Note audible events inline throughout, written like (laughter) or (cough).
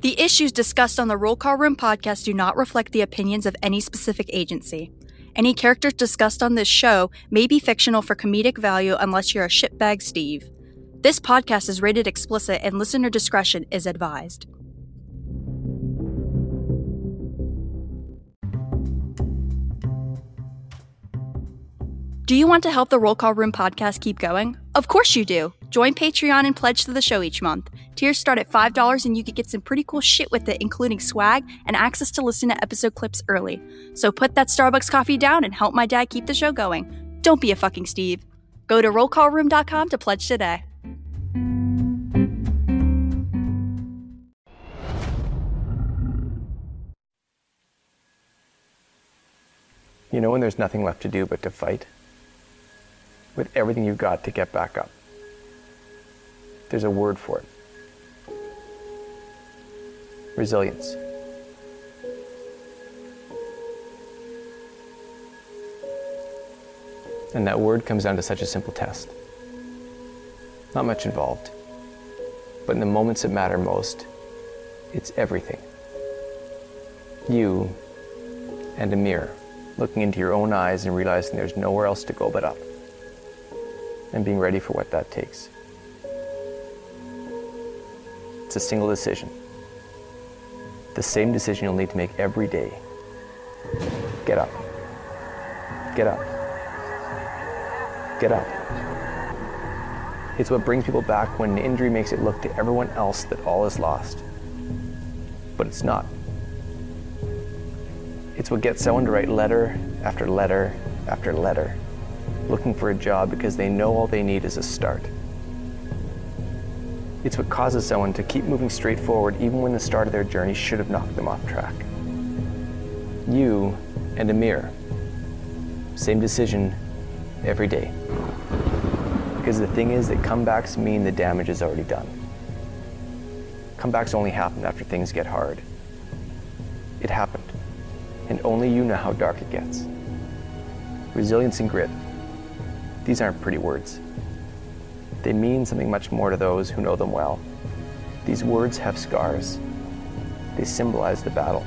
The issues discussed on the Roll Call Room podcast do not reflect the opinions of any specific agency. Any characters discussed on this show may be fictional for comedic value unless you're a shitbag Steve. This podcast is rated explicit and listener discretion is advised. Do you want to help the Roll Call Room podcast keep going? Of course you do. Join Patreon and pledge to the show each month. Tiers start at $5 and you can get some pretty cool shit with it, including swag and access to listen to episode clips early. So put that Starbucks coffee down and help my dad keep the show going. Don't be a fucking Steve. Go to rollcallroom.com to pledge today. You know when there's nothing left to do but to fight? With everything you've got to get back up. There's a word for it. Resilience. And that word comes down to such a simple test. Not much involved. But in the moments that matter most, it's everything. You and a mirror, looking into your own eyes and realizing there's nowhere else to go but up. And being ready for what that takes. It's a single decision. The same decision you'll need to make every day. Get up. Get up. Get up. It's what brings people back when an injury makes it look to everyone else that all is lost. But it's not. It's what gets someone to write letter after letter after letter, looking for a job because they know all they need is a start. It's what causes someone to keep moving straight forward even when the start of their journey should have knocked them off track. You and a mirror. Same decision every day. Because the thing is that comebacks mean the damage is already done. Comebacks only happen after things get hard. It happened. And only you know how dark it gets. Resilience and grit. These aren't pretty words. They mean something much more to those who know them well. These words have scars. They symbolize the battle,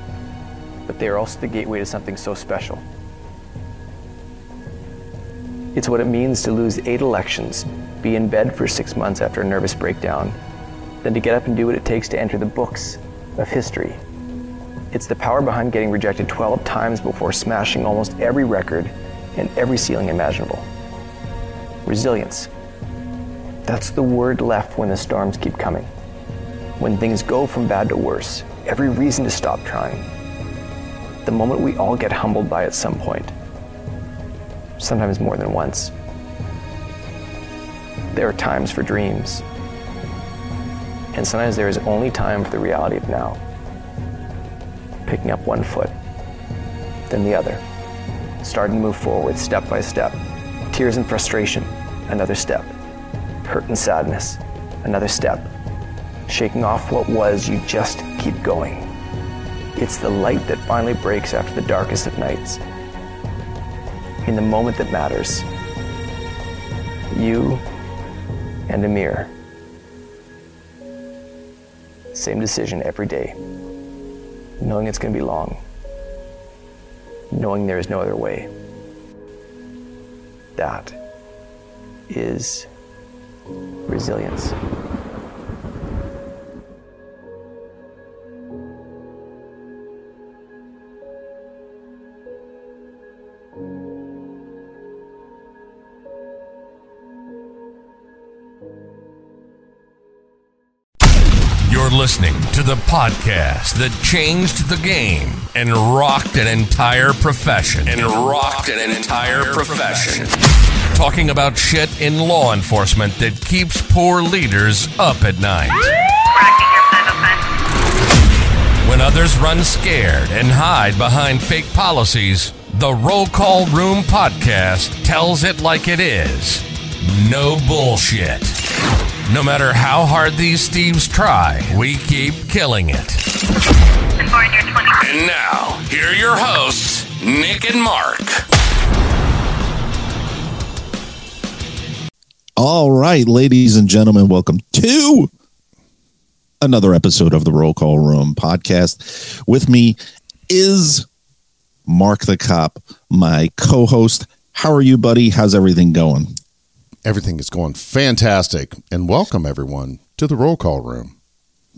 but they are also the gateway to something so special. It's what it means to lose eight elections, be in bed for six months after a nervous breakdown, then to get up and do what it takes to enter the books of history. It's the power behind getting rejected 12 times before smashing almost every record and every ceiling imaginable. Resilience. That's the word left when the storms keep coming. When things go from bad to worse, every reason to stop trying. The moment we all get humbled by at some point. Sometimes more than once. There are times for dreams. And sometimes there is only time for the reality of now. Picking up one foot, then the other. Starting to move forward step by step. Tears and frustration, another step hurt and sadness. Another step. Shaking off what was, you just keep going. It's the light that finally breaks after the darkest of nights. In the moment that matters, you and a mirror. Same decision every day. Knowing it's going to be long. Knowing there is no other way. That is resilience. You're listening to the podcast that changed the game and rocked an entire profession. And rocked an entire profession. Talking about shit in law enforcement that keeps poor leaders up at night. When others run scared and hide behind fake policies, the Roll Call Room podcast tells it like it is. No bullshit. No matter how hard these Steves try, we keep killing it. And now, here are your hosts, Nick and Marc. All right, ladies and gentlemen, welcome to another episode of the Roll Call Room podcast. With me is Marc the Cop, my co host. How are you, buddy? How's everything going? Everything is going fantastic. And welcome, everyone, to the Roll Call Room.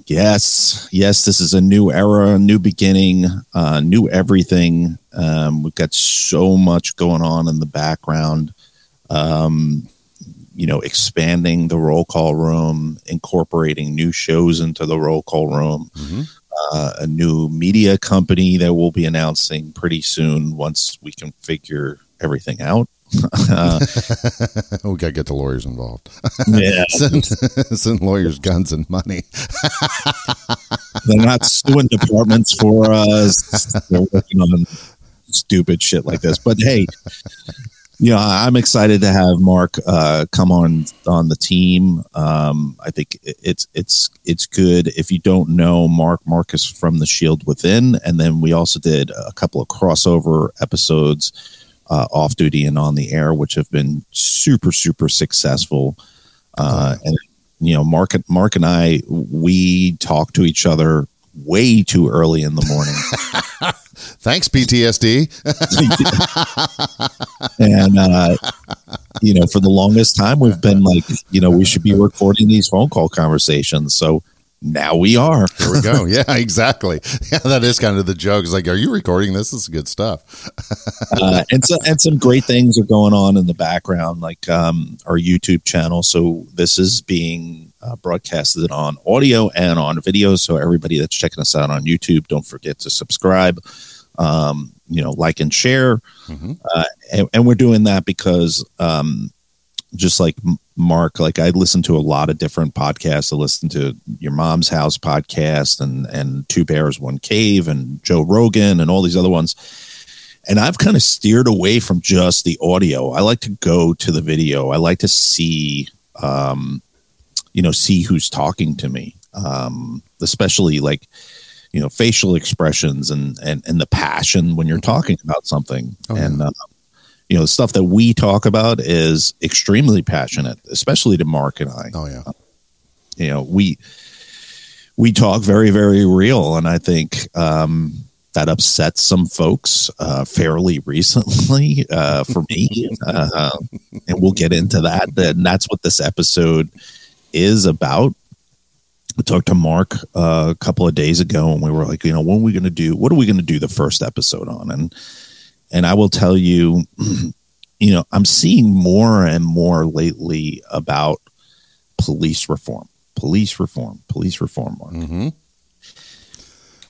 Yes, yes, this is a new era, new beginning, uh, new everything. Um, we've got so much going on in the background. Um, you know, expanding the roll call room, incorporating new shows into the roll call room, mm-hmm. uh, a new media company that we'll be announcing pretty soon once we can figure everything out. uh, (laughs) we got to get the lawyers involved. Yeah. (laughs) send, send, lawyers guns and money. (laughs) They're not suing departments for us. They're working on stupid shit like this. But hey, you know, I'm excited to have Marc uh, come on on the team. Um, I think it's it's it's good. If you don't know Marc, Marc is from the Shield Within, and then we also did a couple of crossover episodes uh, off duty and on the air, which have been super super successful. Uh, and you know, Marc Marc and I we talk to each other way too early in the morning. (laughs) Thanks, PTSD. (laughs) and uh, you know, for the longest time, we've been like, you know, we should be recording these phone call conversations. So now we are. Here we go. Yeah, (laughs) exactly. Yeah, that is kind of the joke. It's like, are you recording this? This is good stuff. uh, and so, and some great things are going on in the background, like um, our YouTube channel. So this is being uh, broadcasted on audio and on video. So everybody that's checking us out on YouTube, don't forget to subscribe, um, you know, like and share. Mm-hmm. Uh, and, and, we're doing that because, um, just like Marc, like I listen to a lot of different podcasts. I listen to your mom's house podcast and and Two Bears One Cave and Joe Rogan and all these other ones. And I've kind of steered away from just the audio. I like to go to the video. I like to see um, you know see who's talking to me. Um especially like you know facial expressions and and and the passion when you're talking about something. Oh, and uh, you know the stuff that we talk about is extremely passionate especially to Marc and i. Oh yeah. Uh, you know we we talk very very real. And i think um that upset some folks uh, fairly recently uh, for me, (laughs) uh, and we'll get into that. And that's what this episode is about. I talked to Marc uh, a couple of days ago, and we were like, you know, when are we going to do? What are we going to do the first episode on? And and I will tell you, (clears throat) you know, I'm seeing more and more lately about police reform, police reform, police reform. Marc. Mm-hmm.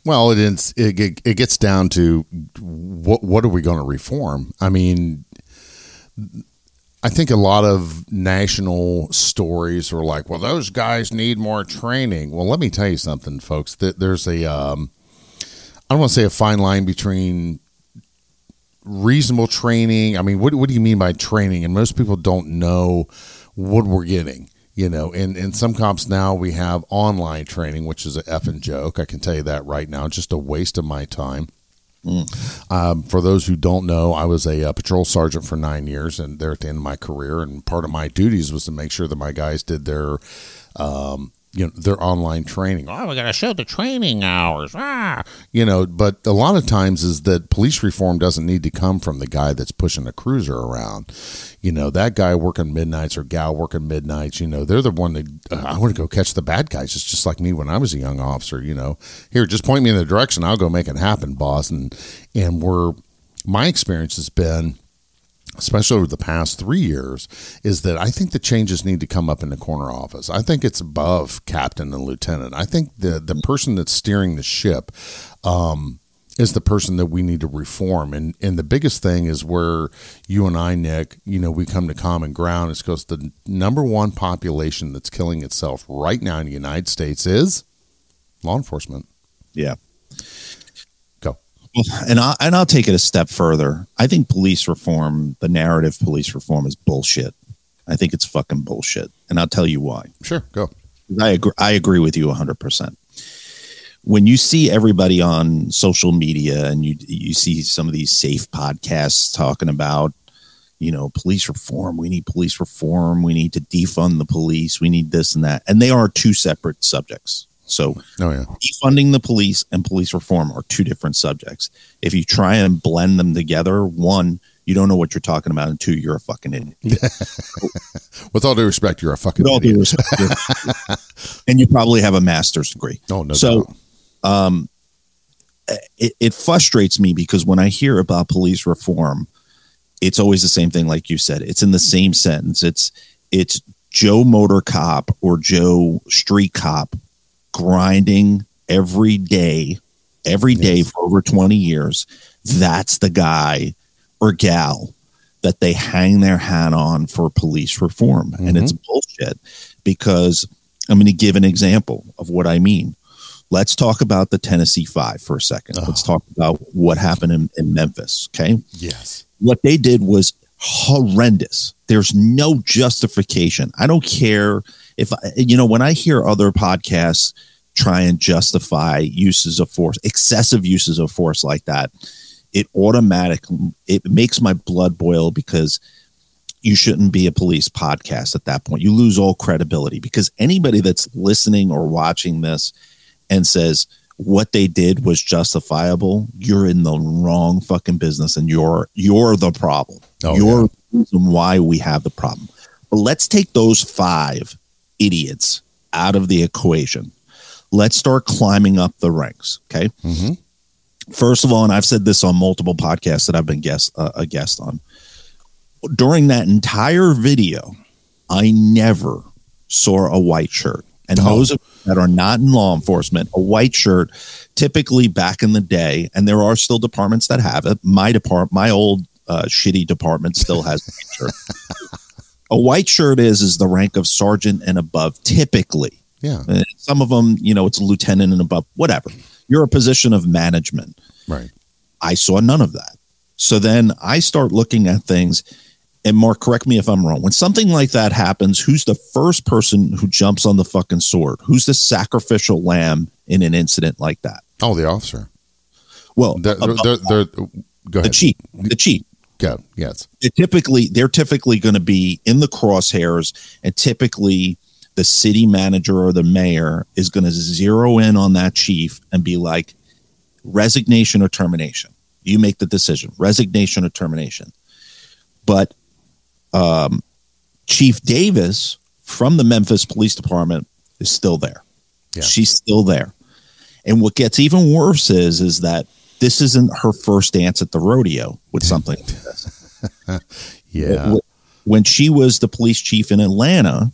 Well, it. It, it gets down to what what are we going to reform? I mean, I think a lot of national stories are like, well, those guys need more training. Well, let me tell you something, folks. That there's a, um, I don't want to say a fine line between reasonable training. I mean, what what do you mean by training? And most people don't know what we're getting. You know, in, in some cops now we have online training, which is a effing joke. I can tell you that right now. Just a waste of my time. Mm. Um, for those who don't know, I was a, uh, patrol sergeant for nine years, and there at the end of my career, and part of my duties was to make sure that my guys did their um, you know their online training. Oh, we got to show the training hours. Ah, you know, but a lot of times is that police reform doesn't need to come from the guy that's pushing a cruiser around. You know, that guy working midnights or gal working midnights. You know, they're the one that uh, I want to go catch the bad guys. It's just like me when I was a young officer. You know, here, just point me in the direction. I'll go make it happen, boss. And and we're my experience has been especially over the past three years, is that I think the changes need to come up in the corner office. I think it's above captain and lieutenant. I think the the person that's steering the ship um, is the person that we need to reform. And and the biggest thing is where you and I, Nick, you know, we come to common ground. Is because the number one population that's killing itself right now in the United States is law enforcement. Yeah and I and I'll take it a step further. I think police reform, the narrative police reform, is bullshit. I think it's fucking bullshit, and I'll tell you why. Sure, go. I agree. I agree with you hundred percent. When you see everybody on social media and you you see some of these safe podcasts talking about, you know, police reform. We need police reform. We need to defund the police. We need this and that, and they are two separate subjects So Oh yeah. defunding the police and police reform are two different subjects. If you try and blend them together, one, you don't know what you're talking about, and two, you're a fucking idiot. (laughs) With all due respect, you're a fucking With all due idiot. respect, (laughs) and you probably have a master's degree. Oh no. So, doubt. Um, it, it frustrates me because when I hear about police reform, it's always the same thing, like you said. It's in the same sentence. It's it's Joe Motor Cop or Joe Street Cop grinding every day, every day Yes. for over 20 years. That's the guy or gal that they hang their hat on for police reform. And it's mm-hmm. bullshit because I'm going to give an example of what I mean. Let's talk about the Tennessee Five for a second. Let's uh-huh. talk about what happened in, in Memphis. Okay yes. what they did was horrendous. There's no justification. I don't care if I- you know when I hear other podcasts try and justify uses of force, excessive uses of force like that, it automatically it makes my blood boil because you shouldn't be a police podcast at that point. You lose all credibility because anybody that's listening or watching this and says what they did was justifiable, you're in the wrong fucking business and you're you're the problem. Oh, you're the reason why we have the problem. But let's take those five idiots out of the equation. Let's start climbing up the ranks. Okay. Mhm. First of all, and I've said this on multiple podcasts that I've been guest uh, a guest on. During that entire video, I never saw a white shirt. And Oh. those that are not in law enforcement, a white shirt, typically back in the day, and there are still departments that have it. My department, my old uh, shitty department, still has a white shirt. (laughs) a white shirt is is the rank of sergeant and above, typically. Yeah. Uh, some of them, you know, it's lieutenant and above, whatever. You're a position of management. Right. I saw none of that. So then I start looking at things. And Marc, correct me if I'm wrong. When something like that happens, who's the first person who jumps on the fucking sword? Who's the sacrificial lamb in an incident like that? Oh, the officer. Well, They're, they're, above- they're, they're- go the ahead. chief. The chief. Go. Yes. They're typically they're typically going to be in the crosshairs, and typically the city manager or the mayor is going to zero in on that chief and be like, resignation or termination. You make the decision, resignation or termination. But um, Chief Davis from the Memphis Police Department is still there. Yeah. She's still there. And what gets even worse is is that this isn't her first dance at the rodeo with something like this. (laughs) Yeah. When she was the police chief in Atlanta,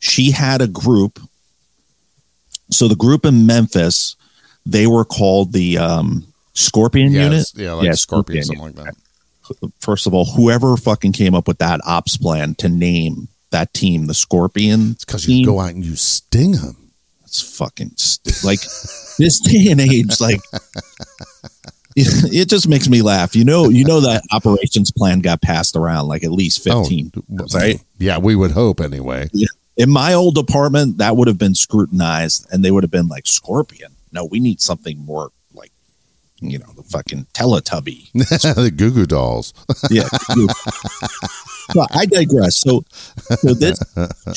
she had a group. So the group in Memphis, they were called the um, Scorpion Yes. Unit. Yeah, like Yeah, scorpion, Scorpion something like that. First of all, whoever fucking came up with that ops plan to name that team the Scorpion It's because you go out and you sting them. it's fucking st- like this day and age, like it, (laughs) it just makes me laugh. You know, you know that (laughs) operations plan got passed around like at least fifteen, Oh, right? Yeah, we would hope anyway. In my old department, that would have been scrutinized, and they would have been like Scorpion. No, we need something more like, you know, the fucking Teletubby. (laughs) the Goo Goo Dolls. Yeah. but I digress. So, so this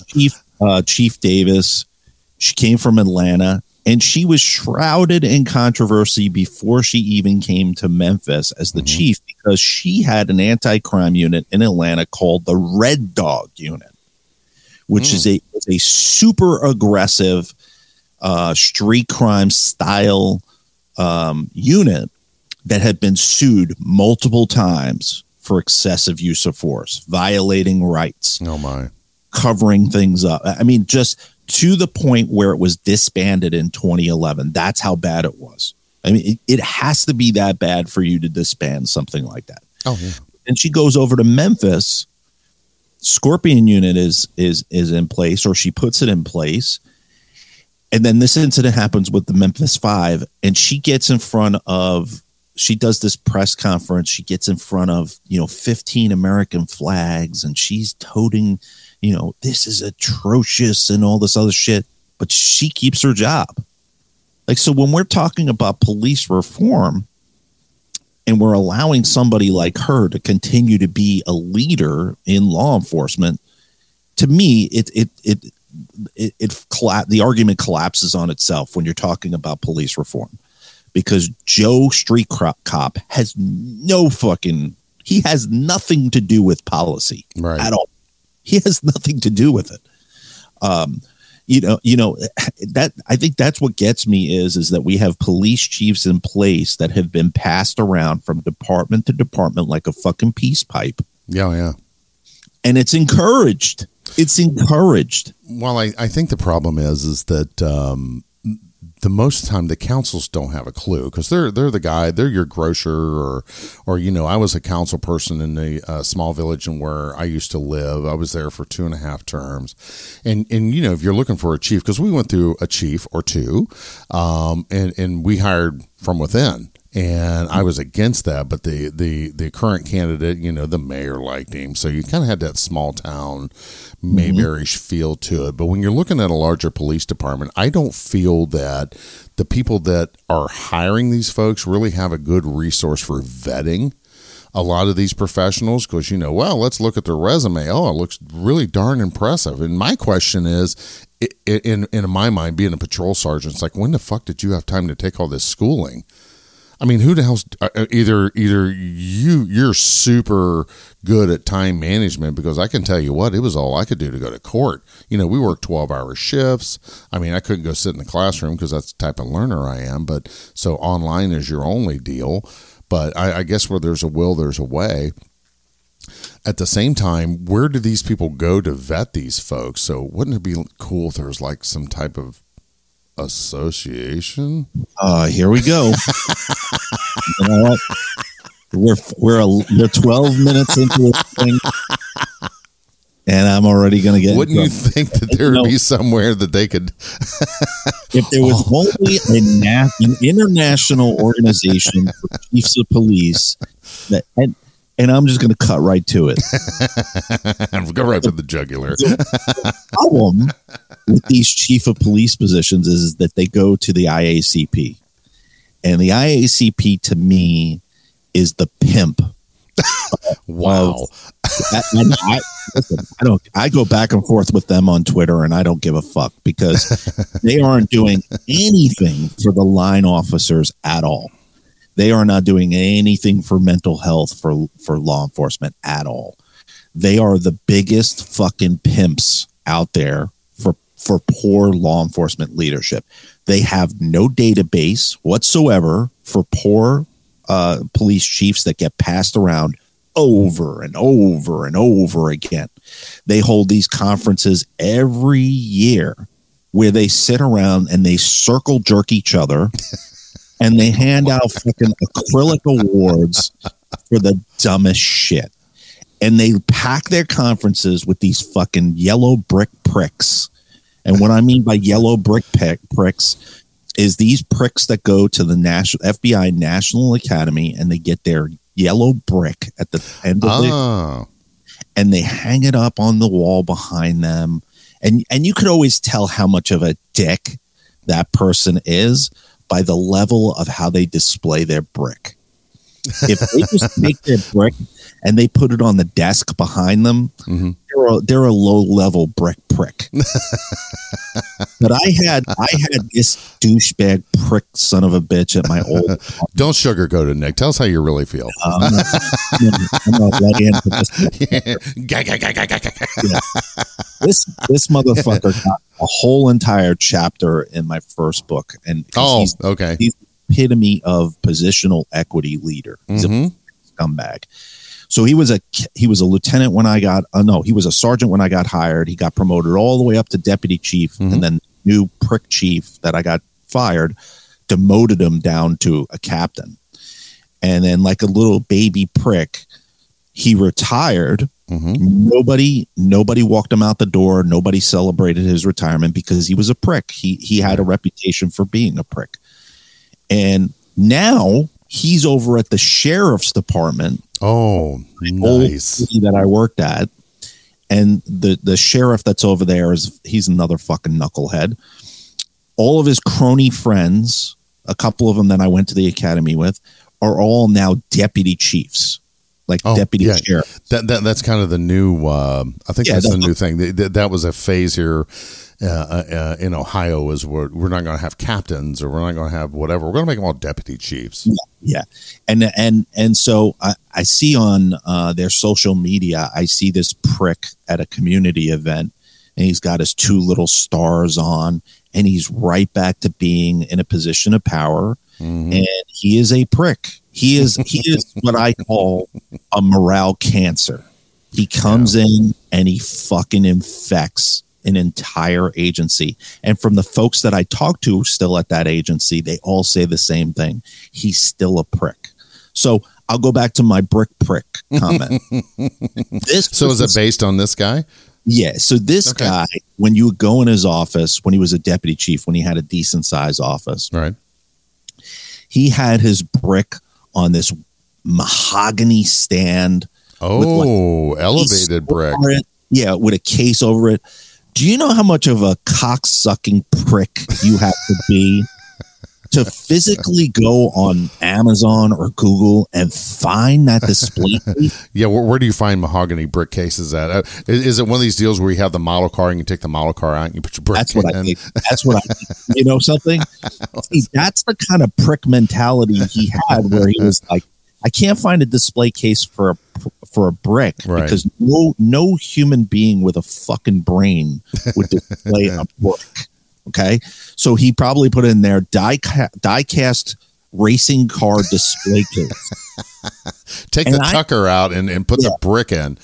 chief, uh, Chief Davis, she came from Atlanta, and she was shrouded in controversy before she even came to Memphis as the chief because she had an anti-crime unit in Atlanta called the Red Dog Unit, which is a is a super aggressive uh, street crime style um, unit that had been sued multiple times for excessive use of force, violating rights, Oh my. covering things up. I mean, just to the point where it was disbanded in 2011. That's how bad it was. I mean, it, it has to be that bad for you to disband something like that. Oh yeah. And she goes over to Memphis. Scorpion unit is is is in place, or she puts it in place. And then this incident happens with the Memphis Five, and she gets in front of she does this press conference. She gets in front of, you know, 15 American flags and she's toting, you know, this is atrocious and all this other shit, but she keeps her job. Like, so when we're talking about police reform and we're allowing somebody like her to continue to be a leader in law enforcement, to me, it, it, it, it, it colla- the argument collapses on itself when you're talking about police reform because Joe Street Cop has no fucking he has nothing to do with policy Right. at all. He has nothing to do with it. Um, you know, you know that I think that's what gets me is is that we have police chiefs in place that have been passed around from department to department like a fucking peace pipe, Yeah, yeah. and it's encouraged. It's encouraged. Well, I, I think the problem is is that um, the most time the councils don't have a clue because they're they're the guy they're your grocer or or you know I was a council person in a uh, small village and where I used to live. I was there for two and a half terms. And and you know if you're looking for a chief because we went through a chief or two um, and and we hired from within and I was against that. But the the the current candidate, you know, the mayor liked him, so you kind of had that small town Mayberryish mm-hmm. feel to it. But when you're looking at a larger police department, I don't feel that the people that are hiring these folks really have a good resource for vetting a lot of these professionals because you know well let's look at their resume oh it looks really darn impressive and my question is in in my mind being a patrol sergeant it's like when the fuck did you have time to take all this schooling I mean, who the hell's uh, uh, either either you you're super good at time management because I can tell you what it was all I could do to go to court. You know, we work twelve hour shifts. I mean, I couldn't go sit in the classroom because that's the type of learner I am. But so online is your only deal. But I, I guess where there's a will, there's a way. At the same time, where do these people go to vet these folks? So wouldn't it be cool if there was like some type of association? Uh, here we go. (laughs) you know what? We're we're a, we're twelve minutes into this thing, and I'm already going to get. Wouldn't you think that there would be somewhere that they could? (laughs) if there was only a na- an international organization for chiefs of police that and and I'm just going to cut right to it. (laughs) Go right to the jugular. problem with these chief of police positions is, that they go to the IACP, and the IACP to me is the pimp. (laughs) Wow. I, I, listen, I don't. I go back and forth with them on Twitter, and I don't give a fuck because (laughs) they aren't doing anything for the line officers at all. They are not doing anything for mental health for for law enforcement at all. They are the biggest fucking pimps out there for poor law enforcement leadership. They have no database whatsoever for poor uh, police chiefs that get passed around over and over and over again. They hold these conferences every year where they sit around and they circle jerk each other (laughs) and they hand out fucking acrylic awards for the dumbest shit. And they pack their conferences with these fucking yellow brick pricks. And what I mean by yellow brick pick, pricks is these pricks that go to the national FBI National Academy and they get their yellow brick at the end of the Oh, and they hang it up on the wall behind them. And and you could always tell how much of a dick that person is by the level of how they display their brick. If they just (laughs) take their brick and they put it on the desk behind them Mhm. they're a, they're a low level brick prick (laughs) but i had i had this douchebag prick son of a bitch at my old (laughs) don't sugarcoat it, Nick. Tell us how you really feel. um, I'm not let into this this this motherfucker got a whole entire chapter in my first book, and oh, he's okay. he's the epitome of positional equity leader. He's Mhm. a scumbag. So he was a he was a lieutenant when I got uh, no he was a sergeant when I got hired. He got promoted all the way up to deputy chief, Mhm. and then new prick chief that I got fired demoted him down to a captain, and then like a little baby prick, he retired Mhm. nobody nobody walked him out the door nobody celebrated his retirement because he was a prick he he had a reputation for being a prick and now he's over at the sheriff's department Oh, nice. that i worked at and the the sheriff that's over there is he's another fucking knucklehead all of his crony friends a couple of them that i went to the academy with are all now deputy chiefs like Oh, deputy yeah. sheriff. That, that that's kind of the new. Uh, I think Yeah, that's the that- new thing. Th- th- that was a phase here in Ohio. Is we're, we're not going to have captains or we're not going to have whatever. We're going to make them all deputy chiefs. Yeah, and and and so I, I see on uh, their social media, I see this prick at a community event, and he's got his two little stars on, and he's right back to being in a position of power, Mm-hmm. and he is a prick. He is he is (laughs) what I call a morale cancer. He comes in and he fucking infects an entire agency. And from the folks that I talk to still at that agency, they all say the same thing. He's still a prick. So I'll go back to my brick prick comment. (laughs) this So is it based on this guy? yeah. So this Okay. guy, when you would go in his office, when he was a deputy chief, when he had a decent size office, Right. he had his brick on this mahogany stand. Oh, elevated brick. it. Yeah, with a case over it. Do you know how much of a cocksucking prick you have to be to physically go on Amazon or Google and find that display? (laughs) Yeah, where, where do you find mahogany brick cases at? Uh, is, is it one of these deals where you have the model car and you take the model car out and you put your brick That's what I think. That's what I think. You know something? (laughs) See, that's the kind of prick mentality he had where he was like, I can't find a display case for a for a brick Right. because no no human being with a fucking brain would display a (laughs) brick. Okay, so he probably put in there die ca- die cast racing car display case. (laughs) Take And the I- tucker out and, and put the brick in.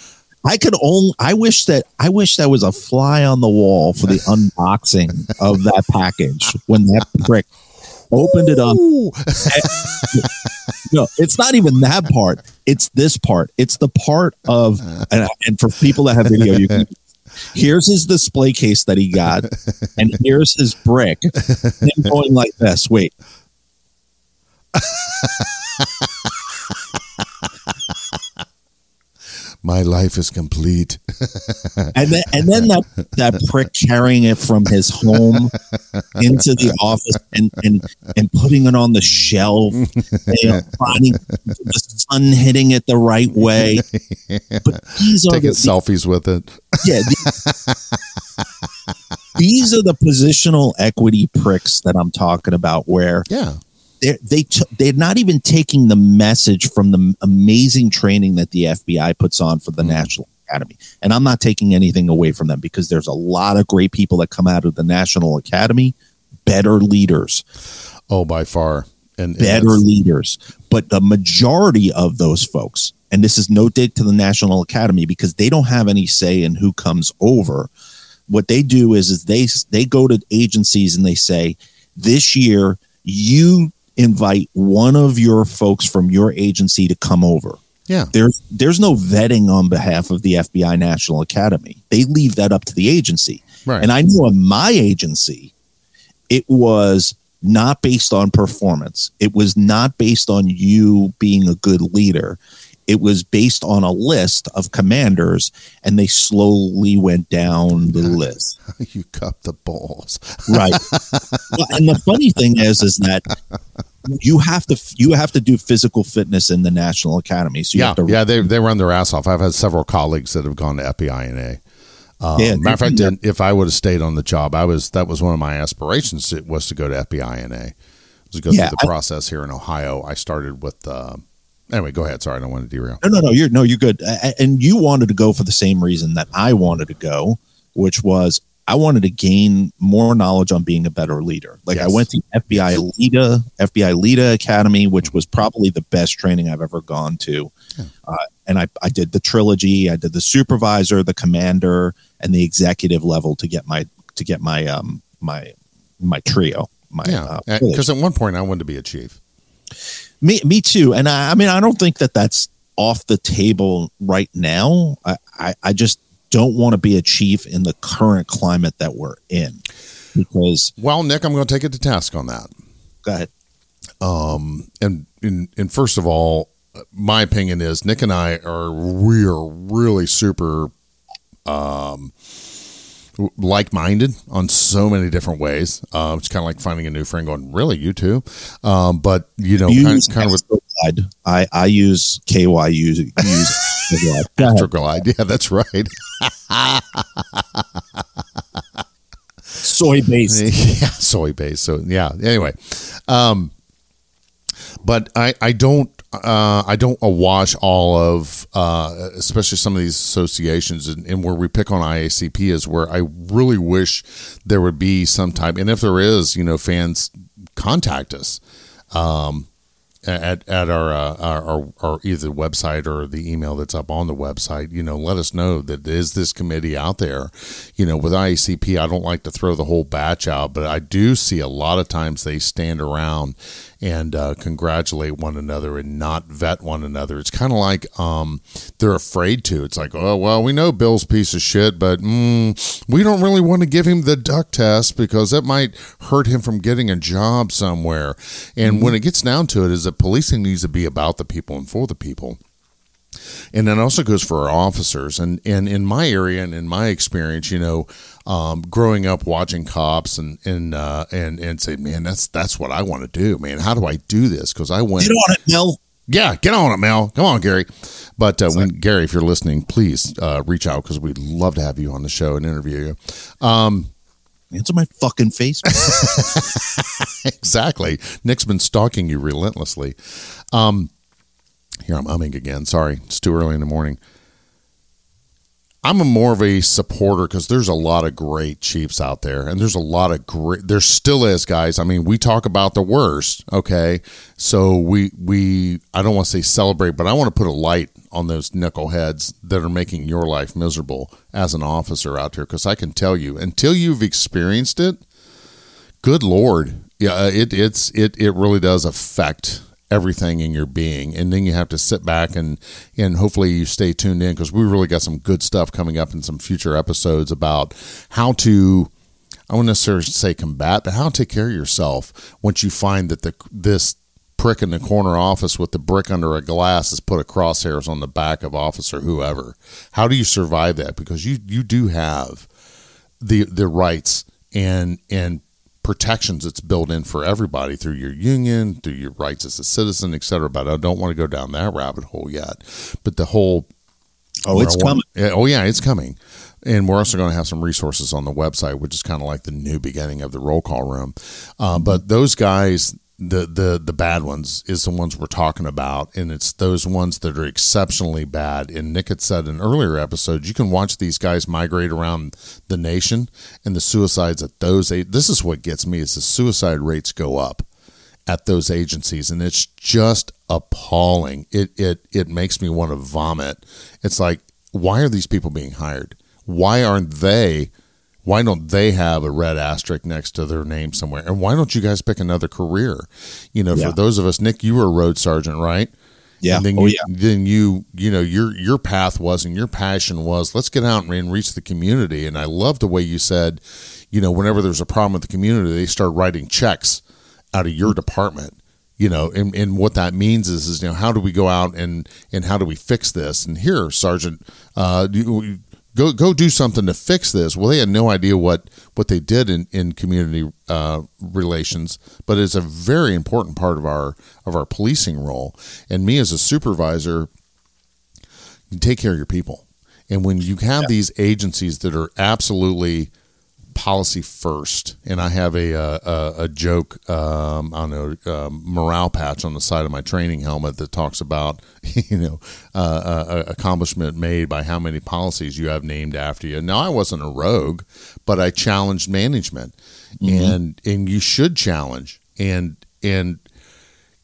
I could only. I wish that. I wish that was a fly on the wall for the (laughs) unboxing of that package when that prick opened it up. no, it's not even that part. It's this part. It's the part of and, and for people that have video, you can. Here's his display case that he got, and here's his brick. Him going like this. Wait, My life is complete. (laughs) and then and then that that prick carrying it from his home into the office and and and putting it on the shelf, you know, finding the sun hitting it the right way. But these are Taking the, selfies with it. yeah. the- these are the positional equity pricks that I'm talking about, where Yeah. They're, they t- they're not even taking the message from the amazing training that the FBI puts on for the mm. National Academy. And I'm not taking anything away from them because there's a lot of great people that come out of the National Academy, better leaders, Oh, by far. And, and better leaders. But the majority of those folks, and this is no dig to the National Academy because they don't have any say in who comes over. What they do is, is they they go to agencies and they say, this year you invite one of your folks from your agency to come over. Yeah. There's there's no vetting on behalf of the FBI National Academy. They leave that up to the agency. Right. And I know in my agency, it was not based on performance. It was not based on you being a good leader. It was based on a list of commanders, and they slowly went down the (laughs) list. you cup the balls. Right. well, and the funny thing is, is that you have to you have to do physical fitness in the National Academy. So you Yeah. have to Yeah. They, they run their ass off. I've had several colleagues that have gone to FBINA. Um, Yeah, matter of fact, if I would have stayed on the job, I was that was one of my aspirations to- was to go to FBINA. Was to go Yeah, through the I- process here in Ohio. I started with. Uh, anyway, go ahead. Sorry, I don't want to derail. No, no, no. You're no, you're good. And you wanted to go for the same reason that I wanted to go, which was I wanted to gain more knowledge on being a better leader. Like I went to FBI LEEDA, FBI LEEDA Academy, which was probably the best training I've ever gone to. Uh, and I, I did the trilogy. I did the supervisor, the commander, and the executive level to get my to get my um my my trio. My Yeah, uh, because at one point I wanted to be a chief. Me, me too. And I, I mean, I don't think that that's off the table right now. I, I, I just don't want to be a chief in the current climate that we're in. Because, Well, Nick, I'm going to take it to task on that. go ahead. Um, and and and first of all, my opinion is Nick and I are we are really super um like-minded on so many different ways. Uh, it's kind of like finding a new friend, going, "Really, you too?" Um, but you know, You kind, kind of with I I use KYU. use use (laughs) Astroglide. Yeah, that's right. (laughs) soy based. (laughs) yeah, soy based. So yeah. Anyway, um, but I I don't uh, I don't awash all of, uh, especially some of these associations, and, and, where we pick on IACP is where I really wish there would be some type, and if there is, you know, fans contact us. Um, at at our, uh, our, our either website or the email that's up on the website, you know, let us know that is this committee out there. You know, with IACP, I don't like to throw the whole batch out, but I do see a lot of times they stand around and uh, congratulate one another and not vet one another. It's kind of like um, they're afraid to. It's like, oh well, we know Bill's piece of shit, but mm, we don't really want to give him the duck test because that might hurt him from getting a job somewhere. And mm-hmm. when it gets down to it, is that policing needs to be about the people and for the people and that also goes for our officers. And and in my area and in my experience you know um, growing up watching cops and and uh, and and say man that's that's what i want to do man. How do i do this? Because i went get on it mel. Yeah get on it mel. Come on gary. But uh, when gary if you're listening please uh, reach out because we'd love to have you on the show and interview you. Um, Answer my fucking face. (laughs) exactly. Nick's been stalking you relentlessly. Um, here I'm umming again. Sorry, it's too early in the morning. I'm a more of a supporter because there's a lot of great Chiefs out there, and there's a lot of great. There still is, guys. I mean, we talk about the worst, okay? So we we I don't want to say celebrate, but I want to put a light on those knuckleheads that are making your life miserable as an officer out there. Because I can tell you, until you've experienced it, good lord, yeah, uh, it it's it it really does affect everything in your being and then you have to sit back and and hopefully you stay tuned in because we really got some good stuff coming up in some future episodes about how to I won't necessarily say combat, but how to take care of yourself once you find that the this prick in the corner office with the brick under a glass has put a crosshairs on the back of officer whoever. How do you survive that? Because you you do have the the rights and and protections that's built in for everybody through your union, through your rights as a citizen, et cetera. But I don't want to go down that rabbit hole yet. But the whole oh, it's coming. oh yeah, it's coming. And we're also going to have some resources on the website, which is kind of like the new beginning of the roll call room. Uh, but those guys the the the bad ones is the ones we're talking about. And it's those ones that are exceptionally bad. And nick had said in earlier episodes you can watch these guys migrate around the nation and the suicides at those eight this is what gets me is the suicide rates go up at those agencies. And it's just appalling. It it it makes me want to vomit. It's like why are these people being hired? Why aren't they why don't they have a red asterisk next to their name somewhere? And why don't you guys pick another career? You know, yeah. for those of us, Nick, you were a road sergeant, right? Yeah. And then oh, you, yeah. then you, you know, your your path was and your passion was let's get out and reach the community. And I love the way you said, you know, whenever there's a problem with the community, they start writing checks out of your mm-hmm. department. You know, and, and what that means is, is you know, how do we go out and and how do we fix this? And here, Sergeant, uh, you, go go do something to fix this. Well, they had no idea what what they did in in community uh, relations, but it's a very important part of our of our policing role. And me as a supervisor, you take care of your people. And when you have yeah. these agencies that are absolutely policy first. And I have a a, a joke, um, I don't know, um, morale patch on the side of my training helmet that talks about (laughs) you know uh, uh, accomplishment made by how many policies you have named after you. Now I wasn't a rogue, but I challenged management, mm-hmm. and and you should challenge and and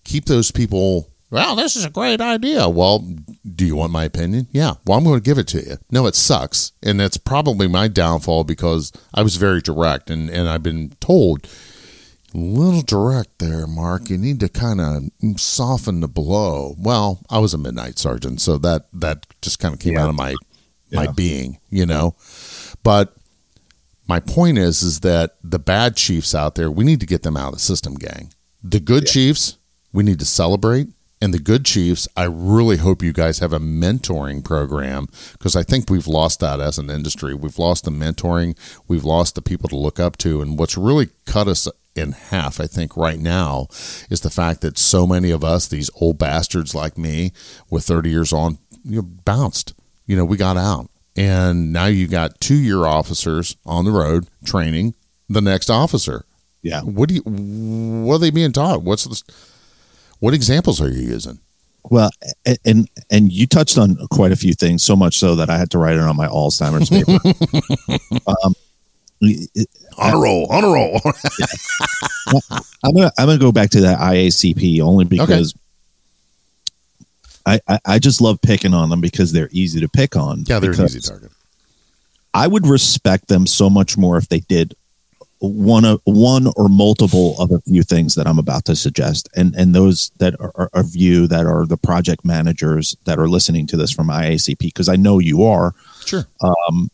keep those people well, this is a great idea. Well, do you want my opinion? Yeah. Well, I'm going to give it to you. No, it sucks. And that's probably my downfall because I was very direct and, and I've been told, a little direct there, Marc. You need to kind of soften the blow. Well, I was a midnight sergeant, so that, that just kind of came yeah. out of my, my yeah. being, you know. But my point is, is that the bad chiefs out there, we need to get them out of the system, gang. The good yeah. chiefs, we need to celebrate and the good chiefs i really hope you guys have a mentoring program because i think we've lost that as an industry we've lost the mentoring we've lost the people to look up to and what's really cut us in half. I think right now is the fact that so many of us, these old bastards like me, with 30 years on, you know, bounced. You know, we got out, and now you got two year officers on the road training the next officer. Yeah. What do you? What are they being taught? What's the? What examples are you using? Well, and and you touched on quite a few things, so much so that I had to write it on my Alzheimer's (laughs) paper. um, On a roll, on a roll. (laughs) I'm gonna I'm gonna go back to that IACP only because I, I I just love picking on them because they're easy to pick on. yeah, they're an easy target. I would respect them so much more if they did one of one or multiple of a few things that I'm about to suggest, and and those that are, of you that are the project managers that are listening to this from IACP because I know you are Sure. Um,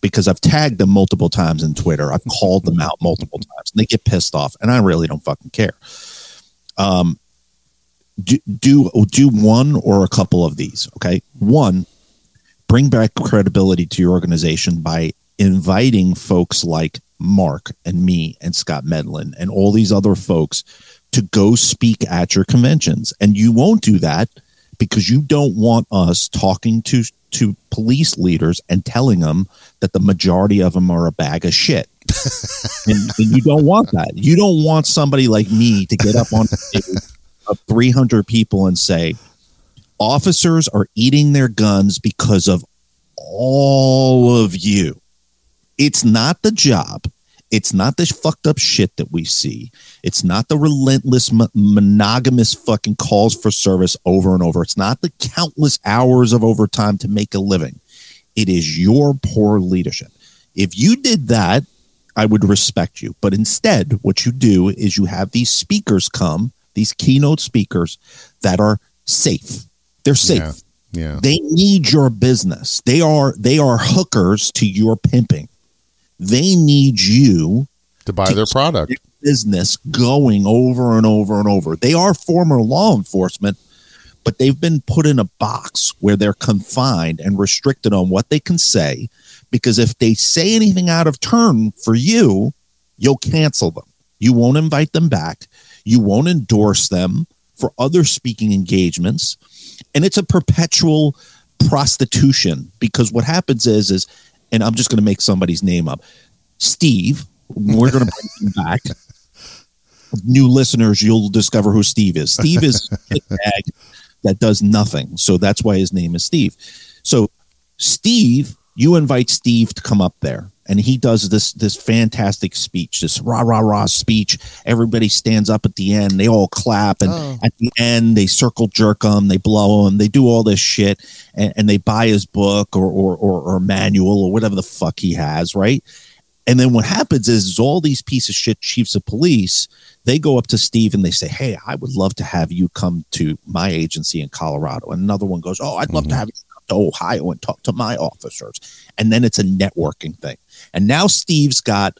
because I've tagged them multiple times in Twitter. I've called them out multiple times, and they get pissed off, and I really don't fucking care. Um, do do do one or a couple of these. Okay, one, bring back credibility to your organization by inviting folks like Marc and me and Scott Medlin and all these other folks to go speak at your conventions, and you won't do that because you don't want us talking to to police leaders and telling them that the majority of them are a bag of shit. (laughs) and, and you don't want that. You don't want somebody like me to get up on a of 300 people and say, officers are eating their guns because of all of you. It's not the job. It's not the fucked up shit that we see. It's not the relentless mo- monogamous fucking calls for service over and over. It's not the countless hours of overtime to make a living. It is your poor leadership. If you did that, I would respect you. But instead, what you do is you have these speakers come, these keynote speakers that are safe. They're safe. Yeah. They need your business. They are they are hookers to your pimping. They need you To buy their product. business going over and over and over. They are former law enforcement, but they've been put in a box where they're confined and restricted on what they can say because if they say anything out of turn for you, you'll cancel them. You won't invite them back. You won't endorse them for other speaking engagements. And it's a perpetual prostitution because what happens is is and I'm just going to make somebody's name up. Steve, we're going to bring him back. New listeners, you'll discover who Steve is. Steve is a (laughs) bag that does nothing. So that's why his name is Steve. So Steve, you invite Steve to come up there and he does this this fantastic speech, this rah rah rah speech. Everybody stands up at the end, they all clap, and Oh. at the end they circle jerk him, they blow him, they do all this shit, and, and they buy his book or, or or or manual or whatever the fuck he has, right? And then what happens is, is all these piece of shit chiefs of police, they go up to Steve and they say, Hey, I would love to have you come to my agency in Colorado. And another one goes, Oh, I'd love to mm-hmm. have you come to Ohio and talk to my officers. And then it's a networking thing. And now Steve's got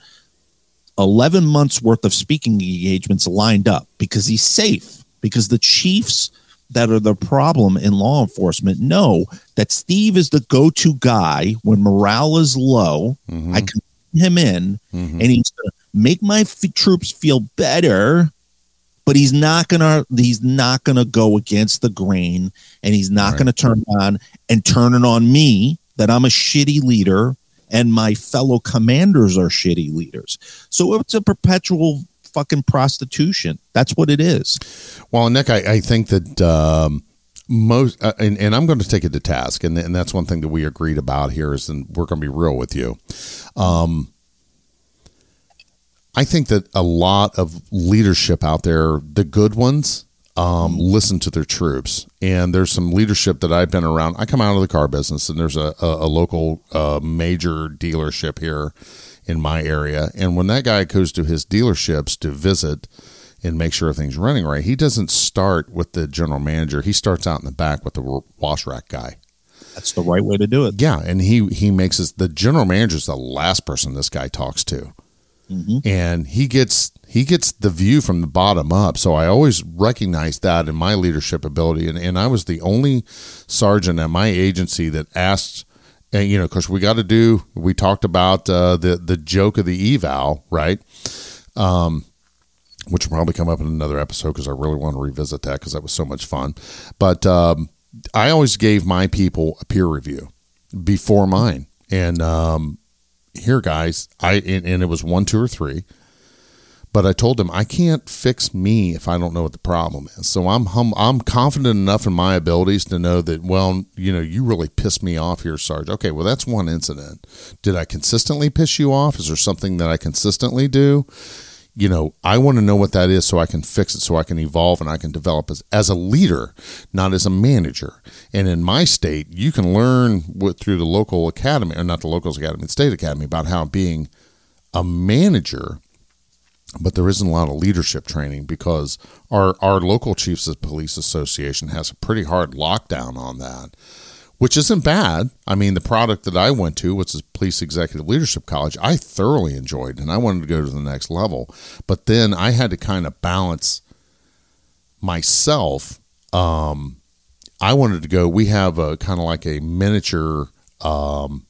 11 months worth of speaking engagements lined up because he's safe, because the chiefs that are the problem in law enforcement know that Steve is the go to guy when morale is low. Mm-hmm. I can him in mm-hmm. and he's going to make my f- troops feel better but he's not gonna he's not gonna go against the grain and he's not Right. gonna turn on and turn it on me that i'm a shitty leader and my fellow commanders are shitty leaders so it's a perpetual fucking prostitution that's what it is Well, Nick, I, I think that um, most, uh, and, and I'm going to take it to task, and, and that's one thing that we agreed about here is, and we're going to be real with you. Um, I think that a lot of leadership out there, the good ones, um, listen to their troops. And there's some leadership that I've been around. I come out of the car business, and there's a, a, a local uh, major dealership here in my area. And when that guy goes to his dealerships to visit and make sure everything's running right, he doesn't start with the general manager. He starts out in the back with the wash rack guy. that's the right way to do it Yeah, and he he makes us the general manager is the last person this guy talks to, and he gets he gets the view from the bottom up. So I always recognized that in my leadership ability, and and I was the only sergeant at my agency that asked. And you know, because we got to do. We talked about uh, the the joke of the eval, right? Um, which will probably come up in another episode because I really want to revisit that because that was so much fun. But um, I always gave my people a peer review before mine, and um, here, guys, I and, and it was one, two, or three. But I told them I can't fix me if I don't know what the problem is. So I'm hum, I'm confident enough in my abilities to know that well, you know, you really pissed me off here, Sarge. Okay, well that's one incident. Did I consistently piss you off? Is there something that I consistently do? You know, I want to know what that is so I can fix it, so I can evolve and I can develop as, as a leader, not as a manager. And in my state, you can learn with, through the local academy, or not the locals academy, the state academy, about how being a manager but there isn't a lot of leadership training because our our local chiefs of police association has a pretty hard lockdown on that which isn't bad i mean the product that i went to which is police executive leadership college i thoroughly enjoyed and i wanted to go to the next level but then i had to kind of balance myself um, i wanted to go we have a kind of like a miniature um,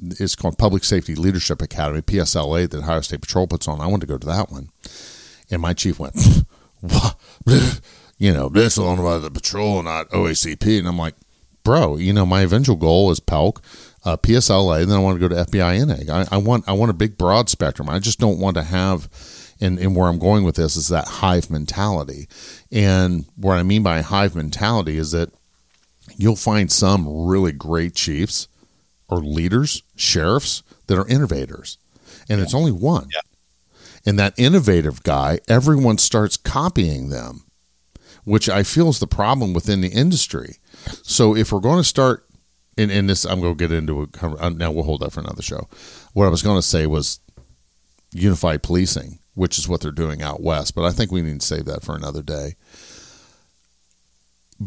it's called Public Safety Leadership Academy, PSLA, that Ohio State Patrol puts on. I wanted to go to that one. And my chief went, (laughs) (laughs) you know, this is owned by the patrol, not OACP. And I'm like, bro, you know, my eventual goal is PELC, uh, PSLA, and then I want to go to FBI NAG. I, I, want, I want a big broad spectrum. I just don't want to have, and, and where I'm going with this is that hive mentality. And what I mean by hive mentality is that you'll find some really great chiefs or leaders, sheriffs that are innovators. And yeah. it's only one. Yeah. And that innovative guy, everyone starts copying them, which I feel is the problem within the industry. So if we're going to start, and, and this, I'm going to get into it. Uh, now we'll hold that for another show. What I was going to say was unified policing, which is what they're doing out west, but I think we need to save that for another day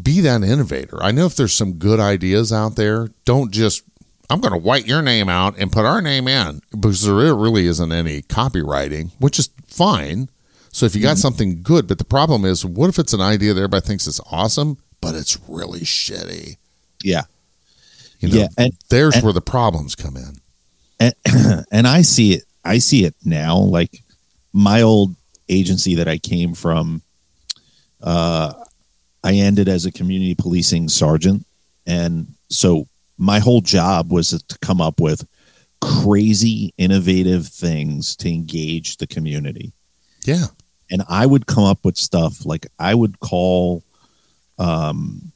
be that innovator. I know if there's some good ideas out there, don't just I'm going to white your name out and put our name in because there really isn't any copywriting, which is fine. So if you got mm-hmm. something good, but the problem is, what if it's an idea that everybody thinks is awesome, but it's really shitty? Yeah. You know, yeah. And there's and, where the problems come in. And, (clears throat) and I see it. I see it now. Like my old agency that I came from, uh, I ended as a community policing sergeant. And so my whole job was to come up with crazy innovative things to engage the community yeah and i would come up with stuff like i would call um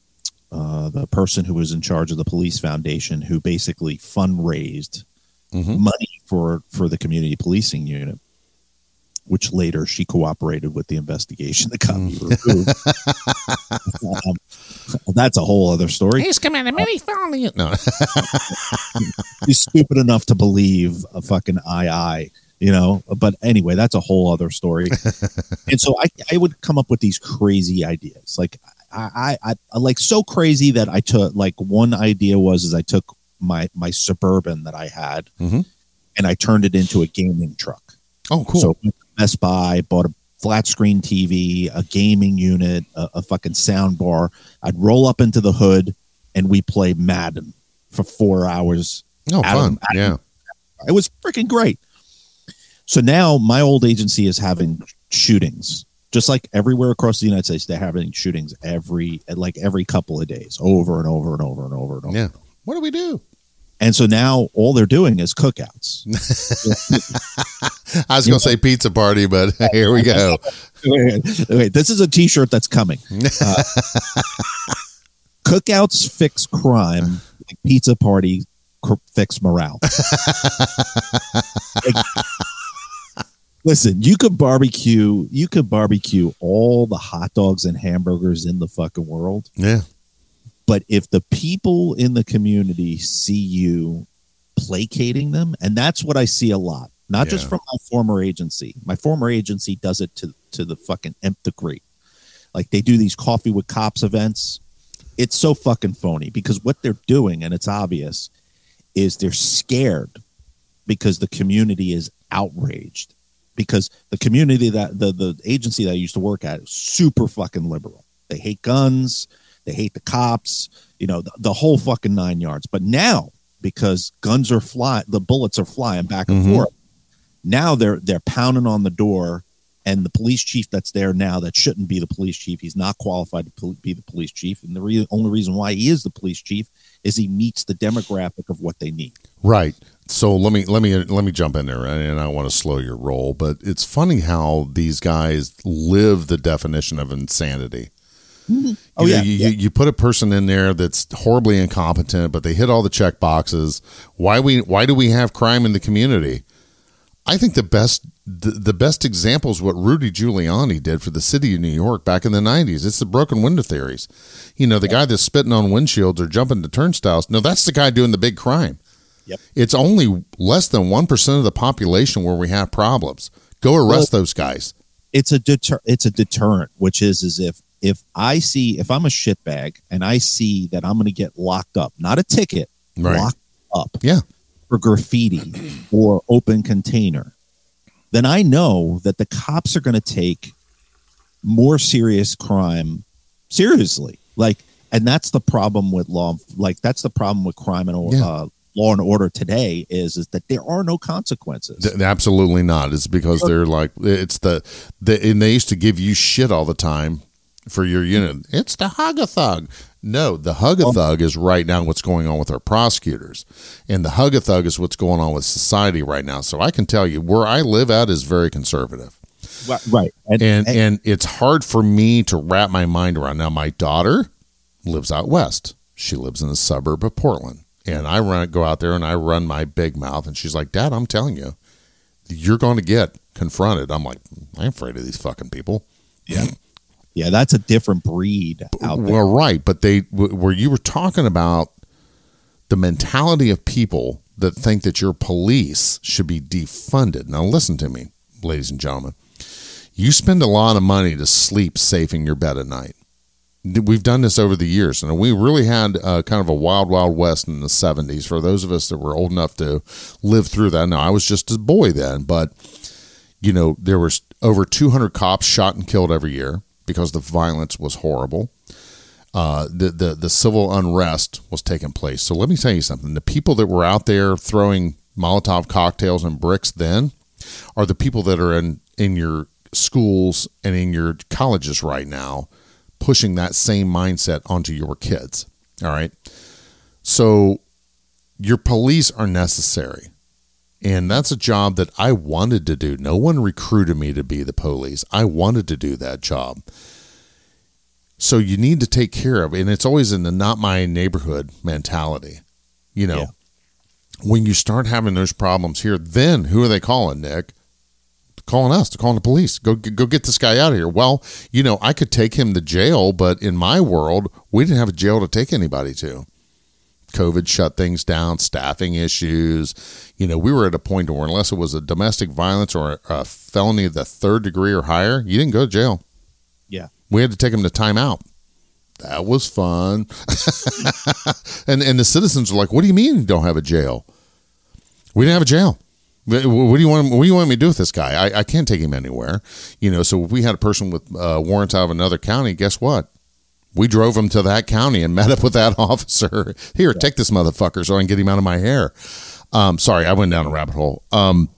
uh, the person who was in charge of the police foundation who basically fundraised mm-hmm. money for for the community policing unit which later she cooperated with the investigation that got me mm. removed. um, that's a whole other story. He's coming committed many felonies. No, (laughs) he's stupid enough to believe a fucking II, you know. But anyway, that's a whole other story. (laughs) and so I, I would come up with these crazy ideas, like I, I, I, like so crazy that I took like one idea was is I took my my suburban that I had, mm-hmm. and I turned it into a gaming truck. Oh, cool. So Best Buy, bought a flat screen TV, a gaming unit, a, a fucking sound bar. I'd roll up into the hood and we play Madden for four hours. Oh, fun. yeah. It was freaking great. So now my old agency is having shootings. Just like everywhere across the United States, they're having shootings every like every couple of days, over and over and over and over and over. Yeah. What do we do? And so now all they're doing is cookouts. (laughs) (laughs) I was going to say pizza party, but (laughs) here we go. wait, this is a T-shirt that's coming. Uh, cookouts fix crime, like pizza party fix morale. like, listen, you could barbecue, you could barbecue all the hot dogs and hamburgers in the fucking world. Yeah. But if the people in the community see you placating them, and that's what I see a lot, not yeah. just from my former agency. My former agency does it to to the fucking nth degree. Like they do these coffee with cops events. It's so fucking phony because what they're doing, and it's obvious, is they're scared because the community is outraged because the community that the the agency that I used to work at is super fucking liberal. They hate guns. They hate the cops, you know, the, the whole fucking nine yards. But now, because guns are flying, the bullets are flying back and mm-hmm. forth. Now they're they're pounding on the door and the police chief that's there now that shouldn't be the police chief. He's not qualified to pol- be the police chief, and the re- only reason why he is the police chief is he meets the demographic of what they need. Right. So let me let me let me jump in there, and I don't want to slow your roll, but it's funny how these guys live the definition of insanity. Mm-hmm. Oh you yeah, you, yeah. you put a person in there that's horribly incompetent, but they hit all the check boxes. Why we why do we have crime in the community? I think the best the, the best example is what Rudy Giuliani did for the city of New York back in the nineties. It's the broken window theories. You know, the guy that's spitting on windshields or jumping to turnstiles. No, that's the guy doing the big crime. Yep. It's only less than one percent of the population where we have problems. Go arrest those guys. it's a deter it's a deterrent, which is is if if I see if I'm a shitbag and I see that I'm going to get locked up, not a ticket, Right. locked up Yeah. for graffiti or open container, then I know that the cops are going to take more serious crime seriously. Like, and that's the problem with law. Like, that's the problem with crime and Yeah. uh, law and order today is is that there are no consequences. Th- absolutely not. It's because they're like it's the, the and they used to give you shit all the time for your unit. It's the hug a thug. No, the hug a thug is right now what's going on with our prosecutors, and the hug a thug is what's going on with society right now. So I can tell you where I live at is very conservative, Right, right. And, and and it's hard for me to wrap my mind around. Now my daughter lives out west. She lives in the suburb of Portland, and I run go out there and I run my big mouth, and she's like, "Dad, I'm telling you." you're going to get confronted. I'm like, I'm afraid of these fucking people. yeah, yeah, that's a different breed out there. Well, right, but they where you were talking about the mentality of people that think that your police should be defunded. Now, listen to me, ladies and gentlemen. You spend a lot of money to sleep safe in your bed at night. We've done this over the years, and we really had uh, kind of a wild, wild west in the '70s. For those of us that were old enough to live through that, now I was just a boy then, but you know there was over 200 cops shot and killed every year because the violence was horrible. Uh, the, the the civil unrest was taking place. So let me tell you something: the people that were out there throwing Molotov cocktails and bricks then are the people that are in in your schools and in your colleges right now, pushing that same mindset onto your kids. All right, so your police are necessary. And that's a job that I wanted to do. No one recruited me to be the police. I wanted to do that job. So you need to take care of, and it's always in the not my neighborhood mentality. You know, Yeah. when you start having those problems here, then who are they calling, Nick? Calling us, they're calling the police. Go go get this guy out of here. Well, you know, I could take him to jail, but in my world, we didn't have a jail to take anybody to. COVID shut things down, staffing issues. You know, we were at a point where unless it was a domestic violence or a felony of the third degree or higher, you didn't go to jail. Yeah. We had to take him to timeout. That was fun. (laughs) and and the citizens were like, "What do you mean you don't have a jail? We didn't have a jail. What do you want? What do you want me to do with this guy? I, I can't take him anywhere. You know. So if we had a person with uh, warrants out of another county, guess what? We drove him to that county and (laughs) met up with that officer. Here, take this motherfucker so I can get him out of my hair. Um, sorry, I went down a rabbit hole. Um,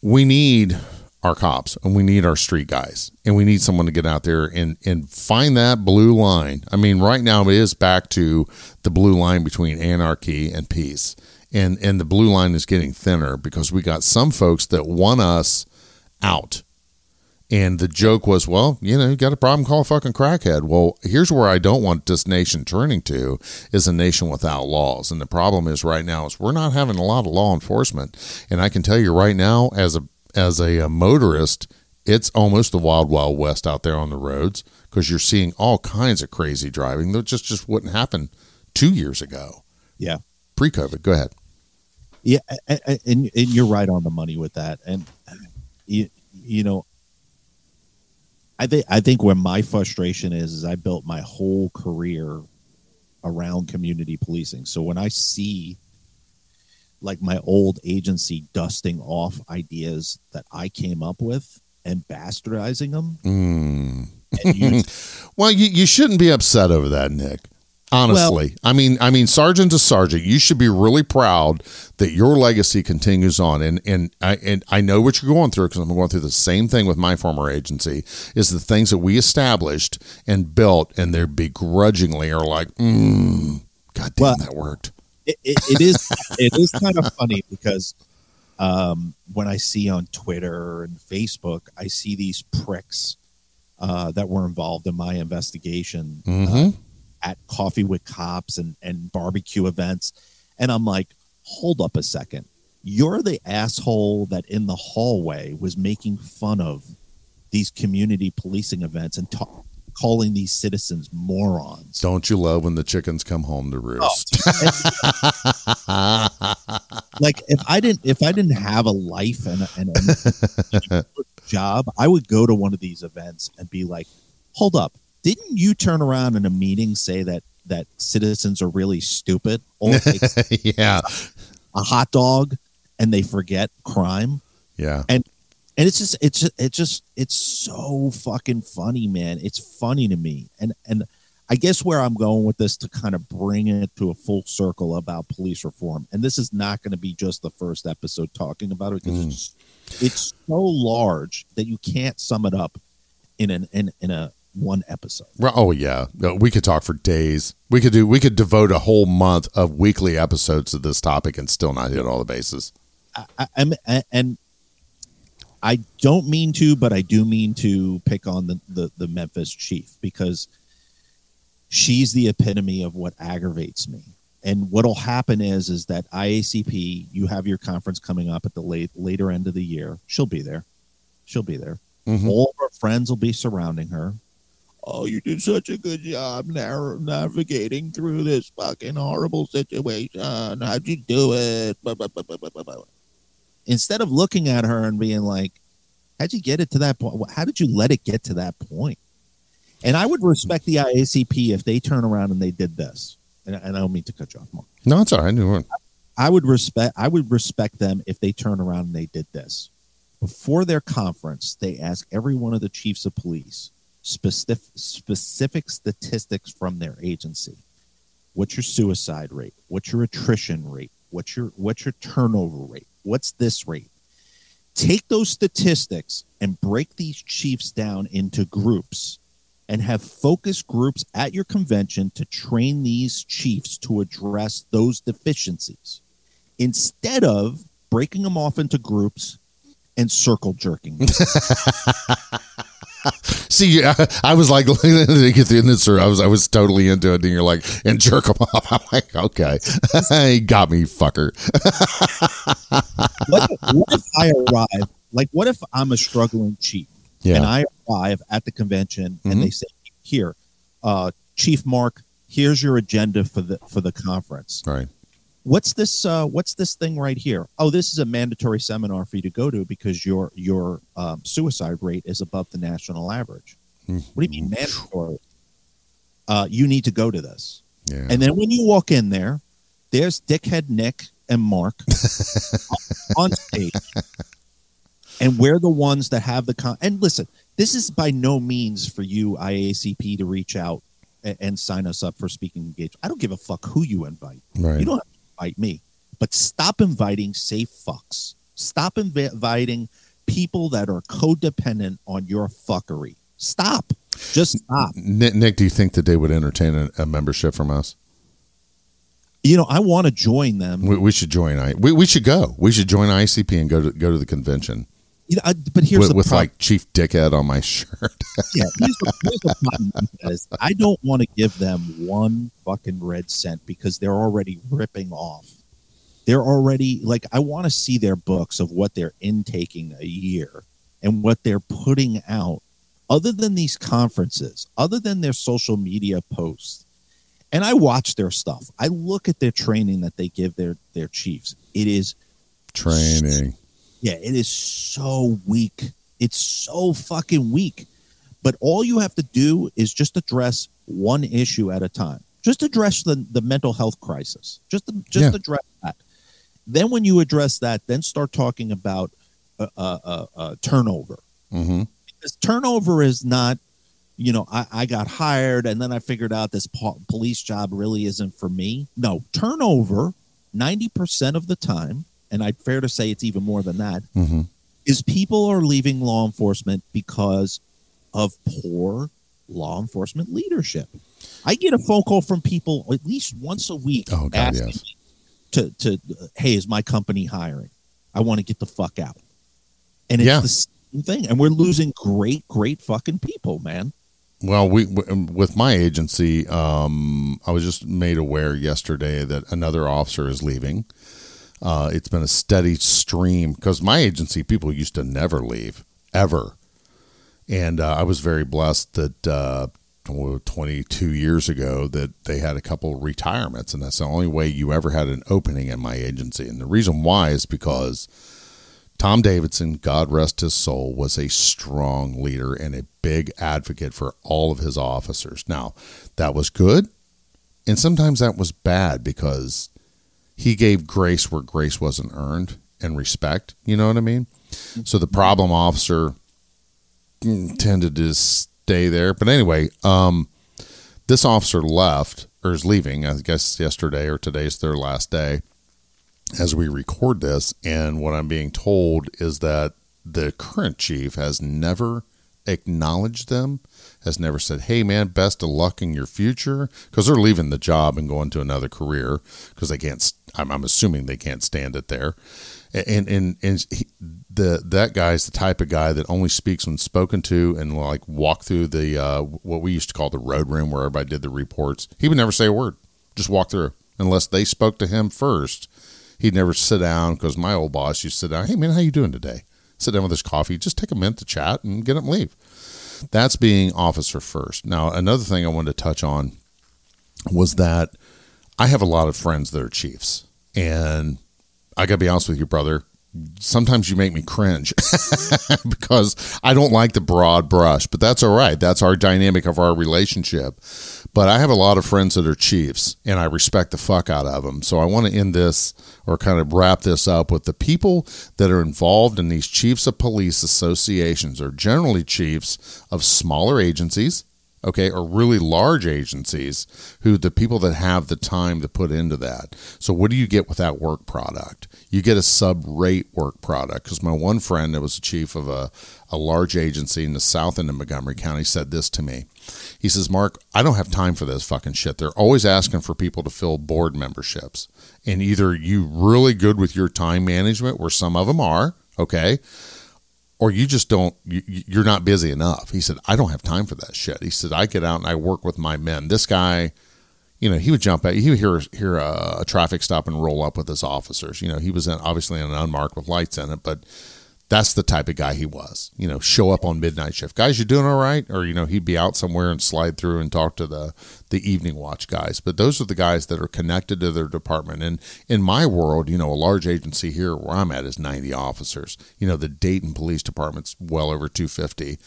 we need our cops and we need our street guys and we need someone to get out there and, and find that blue line. I mean, right now it is back to the blue line between anarchy and peace. And, and the blue line is getting thinner because we got some folks that want us out. And the joke was, well, you know, you got a problem, call a fucking crackhead. Well, here's where I don't want this nation turning to is a nation without laws. And the problem is right now is we're not having a lot of law enforcement. And I can tell you right now, as a as a, motorist, it's almost the wild wild west out there on the roads because you're seeing all kinds of crazy driving that just just wouldn't happen two years ago, Yeah. pre-COVID. Go ahead. Yeah, and, and you're right on the money with that. And you, you know, I think I think where my frustration is is I built my whole career around community policing. So when I see like my old agency dusting off ideas that I came up with and bastardizing them, Mm. and (laughs) Well, you, you shouldn't be upset over that, Nick. Honestly, I mean, I mean, sergeant to sergeant, you should be really proud that your legacy continues on. And and I and I know what you're going through because I'm going through the same thing with my former agency. Is the things that we established and built, and they're begrudgingly are like, mm, God damn, Well, that worked. it, it, it is it is kind of funny because um, when I see on Twitter and Facebook, I see these pricks uh, that were involved in my investigation hmm at coffee with cops and, and barbecue events. And I'm like, hold up a second. You're the asshole that in the hallway was making fun of these community policing events and ta- calling these citizens morons. Don't you love when the chickens come home to oh. roost? (laughs) (laughs) like if I didn't if I didn't have a life and a, and a (laughs) job, I would go to one of these events and be like, "Hold up, didn't you turn around in a meeting say that that citizens are really stupid? All it takes is (laughs) yeah, a hot dog and they forget crime." yeah. And and it's just it's just it's just it's so fucking funny, man. It's funny to me. And and I guess where I'm going with this to kind of bring it to a full circle about police reform, and this is not going to be just the first episode talking about it because mm. it's, it's so large that you can't sum it up in an in, in a one episode. Oh yeah, we could talk for days. We could do. We could devote a whole month of weekly episodes to this topic and still not hit all the bases. I, and I don't mean to, but I do mean to pick on the, the the Memphis chief because she's the epitome of what aggravates me. And what'll happen is is that IACP, you have your conference coming up at the late later end of the year. She'll be there. She'll be there. Mhm. All of her friends will be surrounding her. Oh, you did such a good job nav- navigating through this fucking horrible situation. How'd you do it? Blah, blah, blah. Instead of looking at her and being like, how'd you get it to that point? How did you let it get to that point? And I would respect the IACP if they turn around and they did this. And, and I don't mean to cut you off, Marc. No, it's all right. I would respect I would respect them if they turn around and they did this. Before their conference, they ask every one of the chiefs of police specific specific statistics from their agency. What's your suicide rate? What's your attrition rate? What's your what's your turnover rate? What's this rate? Take those statistics and break these chiefs down into groups and have focus groups at your convention to train these chiefs to address those deficiencies instead of breaking them off into groups and circle jerking. (laughs) (laughs) See, I, I was like (laughs) looking get through this, or I was I was totally into it, and you're like, and jerk them (laughs) off. I'm like, okay, he got me, fucker. what, if, what if I arrive? Like, what if I'm a struggling chief Yeah, and I arrive at the convention and they say, "Here, uh, Chief Marc, here's your agenda for the for the conference. right. What's this? Uh, what's this thing right here? Oh, this is a mandatory seminar for you to go to because your your um, suicide rate is above the national average. What do you mean mandatory? Uh, you need to go to this. Yeah, And then when you walk in there, there's Dickhead Nick and Marc (laughs) on stage. And we're the ones that have the con. And listen, this is by no means for you, IACP, to reach out and, and sign us up for speaking engagement. I don't give a fuck who you invite. right. You don't have invite me, but stop inviting safe fucks. Stop invi- inviting people that are codependent on your fuckery. Stop. Just stop. Nick, Nick, do you think that they would entertain a, a membership from us? You know, I want to join them. We, we should join. I we, we should go. We should join ICP and go to go to the convention You know, I, but here's with, the with problem. like Chief Dickhead on my (laughs) shirt. yeah, here's the, here's the problem is I don't want to give them one fucking red cent because they're already ripping off. They're already like I want to see their books of what they're intaking a year and what they're putting out other than these conferences, other than their social media posts. And I watch their stuff. I look at their training that they give their their chiefs. It is Training. Yeah, it is so weak. It's so fucking weak. But all you have to do is just address one issue at a time. Just address the, the mental health crisis. Just just Yeah. address that. Then when you address that, then start talking about uh, uh, uh, uh, turnover. hmm Because turnover is not you know, I, I got hired and then I figured out this po- police job really isn't for me. No, turnover 90% of the time, and I'd fair to say it's even more than that, Mm-hmm. is people are leaving law enforcement because of poor law enforcement leadership. I get a phone call from people at least once a week Oh, God, asking yes. to, to, hey, is my company hiring? I want to get the fuck out. And it's Yeah. the same thing. And we're losing great, great fucking people, man. Well, we w- with my agency, um, I was just made aware yesterday that another officer is leaving. Uh, it's been a steady stream because my agency people used to never leave ever, and uh, I was very blessed that uh, 22 years ago that they had a couple retirements, and that's the only way you ever had an opening in my agency. And the reason why is because Tom Davidson, God rest his soul, was a strong leader and a big advocate for all of his officers. Now, that was good, and sometimes that was bad because he gave grace where grace wasn't earned and respect. You know what I mean? So the problem officer tended to stay there. But anyway, um, this officer left or is leaving, I guess yesterday or today's their last day as we record this. And what I'm being told is that the current chief has never acknowledged them, has never said, hey, man, best of luck in your future, because they're leaving the job and going to another career because they can't, I'm, I'm assuming they can't stand it there. And, and, and he, the, that guy's the type of guy that only speaks when spoken to and like walk through the, uh, what we used to call the road room where everybody did the reports. He would never say a word, just walk through unless they spoke to him first he'd never sit down because my old boss used to sit down. Hey man, how you doing today? Sit down with his coffee. Just take a minute to chat and get him leave. That's being officer first. Now another thing I wanted to touch on was that I have a lot of friends that are chiefs, and I got to be honest with you, brother. Sometimes you make me cringe (laughs) because I don't like the broad brush, but that's all right. That's our dynamic of our relationship. But I have a lot of friends that are chiefs, and I respect the fuck out of them. So I want to end this or kind of wrap this up with the people that are involved in these chiefs of police associations are generally chiefs of smaller agencies okay, or really large agencies who the people that have the time to put into that. So what do you get with that work product? You get a sub rate work product because my one friend that was the chief of a, a large agency in the south end of Montgomery County said this to me. He says, Marc, I don't have time for this fucking shit. They're always asking for people to fill board memberships. And either you really good with your time management, where some of them are, okay, or you just don't you, you're not busy enough. He said i don't have time for that shit. He said i get out and i work with my men. This guy you know he would jump out. He would hear hear a, a traffic stop and roll up with his officers. You know he was in, obviously in an unmarked with lights in it but that's the type of guy he was you know show up on midnight shift. Guys you doing all right? Or you know he'd be out somewhere and slide through and talk to the the evening watch guys but those are the guys that are connected to their department and in my world you know a large agency here where i'm at is 90 officers you know the dayton police department's well over 250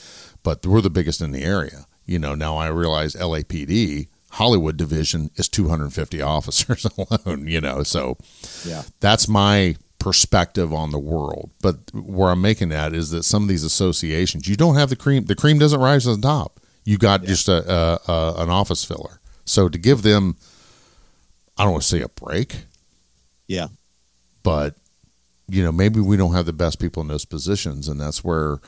but we're the biggest in the area you know now i realize lapd hollywood division is 250 (laughs) officers alone you know so Yeah. that's my perspective on the world. But where I'm making that is that some of these associations, you don't have the cream. The cream doesn't rise to the top. You got just a, a, a an office filler. So to give them, I don't want to say a break, Yeah. but you know maybe we don't have the best people in those positions, and that's where.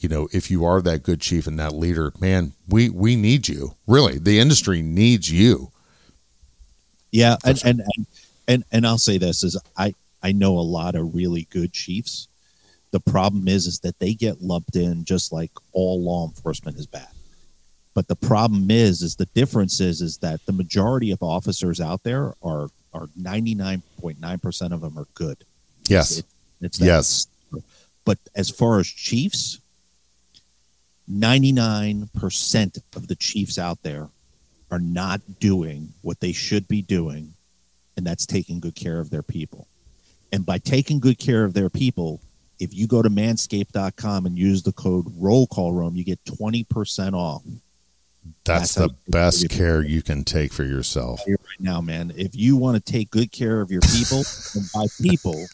You know, if you are that good chief and that leader, man, we we need you. Really, the industry needs you. Yeah, and, and and and and I'll say this is I I know a lot of really good chiefs. The problem is is that they get lumped in just like all law enforcement is bad. But the problem is is the difference is is that the majority of officers out there are are 99.9% of them are good. Yes, It- it's yes, But as far as chiefs, 99% of the chiefs out there are not doing what they should be doing, and that's taking good care of their people. And by taking good care of their people, if you go to manscaped.com and use the code roll call room, you get 20% off that's That's the best care you can take for yourself. right now, man. If you want to take good care of your people, and by people, (laughs)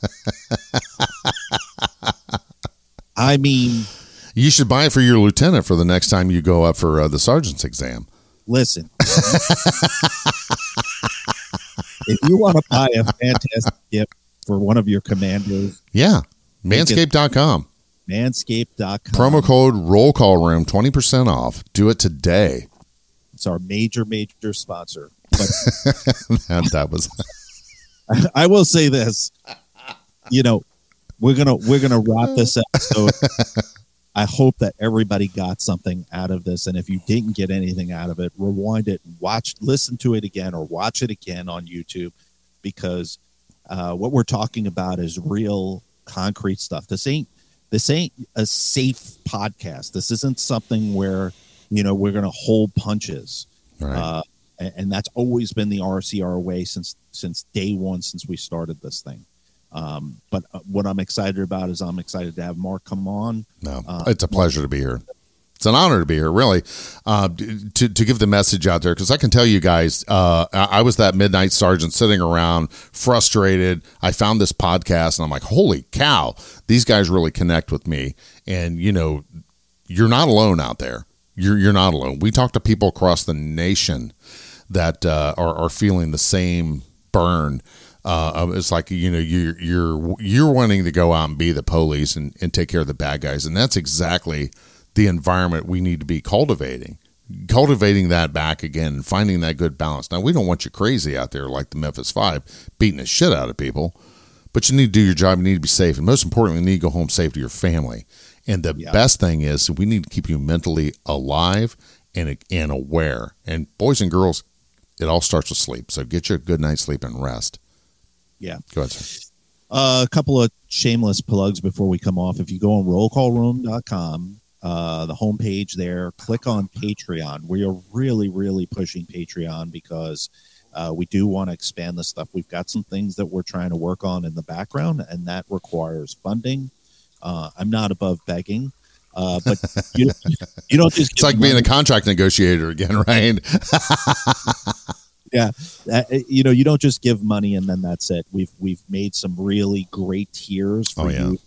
I mean You should buy it for your lieutenant for the next time you go up for uh, the sergeant's exam. Listen, if you want to buy a fantastic gift for one of your commanders, Yeah. Manscaped.com. manscaped.com. Promo code roll call room 20% off. Do it today. It's our major, major sponsor. But (laughs) And that was (laughs) I will say this. You know, we're gonna we're gonna wrap this episode. (laughs) I hope that everybody got something out of this, and if you didn't get anything out of it, rewind it, watch, listen to it again, or watch it again on YouTube, because uh, what we're talking about is real, concrete stuff. This ain't this ain't a safe podcast. This isn't something where you know we're gonna hold punches. right. Uh, and, and that's always been the RCR way since since day one since we started this thing. Um, but uh, what I'm excited about is I'm excited to have Marc come on. No, Uh, it's a pleasure to be here. It's an honor to be here, really, uh, to to give the message out there because I can tell you guys, uh, I was that midnight sergeant sitting around frustrated. I found this podcast and I'm like, holy cow, these guys really connect with me. And you know, you're not alone out there. You're you're not alone. We talk to people across the nation that uh, are are feeling the same burn. Uh, it's like you know you're you're you're wanting to go out and be the police and, and take care of the bad guys, and that's exactly the environment we need to be cultivating, cultivating that back again, finding that good balance. Now we don't want you crazy out there like the Memphis Five, beating the shit out of people, but you need to do your job. You need to be safe, and most importantly, you need to go home safe to your family. And the Yeah. best thing is we need to keep you mentally alive and and aware. And boys and girls, it all starts with sleep. So get you a good night's sleep and rest. Yeah. Go ahead. Sir. Uh, a couple of shameless plugs before we come off. If you go on rollcallroom.com, uh, the homepage there, click on Patreon. We are really, really pushing Patreon because uh, we do want to expand the stuff. We've got some things that we're trying to work on in the background, and that requires funding. Uh, I'm not above begging, uh, but (laughs) you, you don't just It's like being a contract negotiator again, right? (laughs) yeah uh, you know you don't just give money and then that's it we've we've made some really great tiers for Oh, yeah. you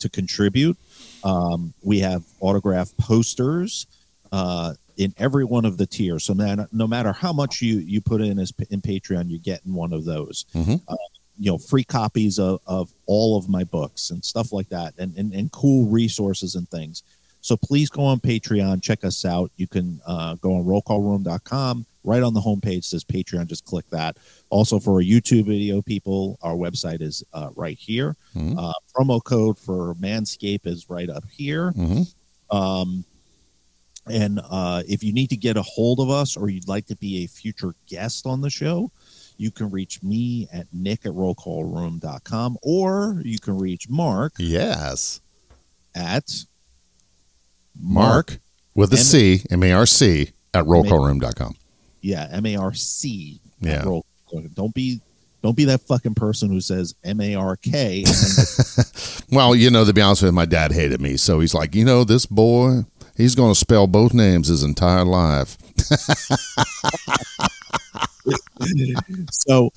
to contribute um, we have autograph posters uh, in every one of the tiers. So no, no matter how much you you put in as in patreon you're getting one of those. Mhm. uh, you know free copies of, of all of my books and stuff like that and, and and cool resources and things so please go on Patreon, check us out. You can uh, go on rollcallroom.com. Right on the homepage says Patreon. Just click that. Also, for a YouTube video, people, our website is uh, right here. Mhm. Uh, promo code for Manscape is right up here. hmm Um, and uh, if you need to get a hold of us or you'd like to be a future guest on the show, you can reach me at nick at rollcallroom.com or you can reach Marc Yes. at Marc with a M- C, M A R C, at rollcallroom.com. Yeah, M A R C. Yeah. Roll. Don't be don't be that fucking person who says M A R K. (laughs) Well, you know, to be honest with you, my dad hated me. So he's like, you know, this boy, he's going to spell both names his entire life. (laughs) so,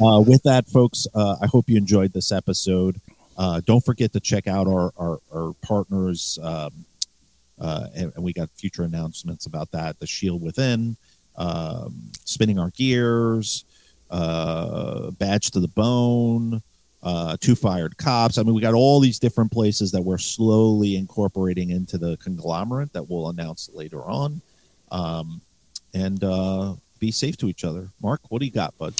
uh, with that, folks, uh, I hope you enjoyed this episode. Uh, don't forget to check out our our, our partners, um, uh, and, and we got future announcements about that. The Shield Within, um, Spinning Our Gears, uh, Badge to the Bone, uh, Two Fired Cops. I mean, we got all these different places that we're slowly incorporating into the conglomerate that we'll announce later on. Um, and uh, be safe to each other. Marc, what do you got, bud?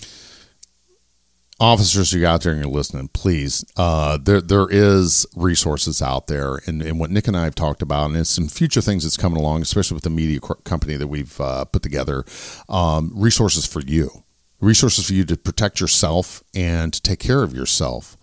Officers who are out there and you're listening, please, uh, there there is resources out there, and, and what Nick and I have talked about, and it's some future things that's coming along, especially with the media co- company that we've uh, put together. Um, resources for you, resources for you to protect yourself and to take care of yourself.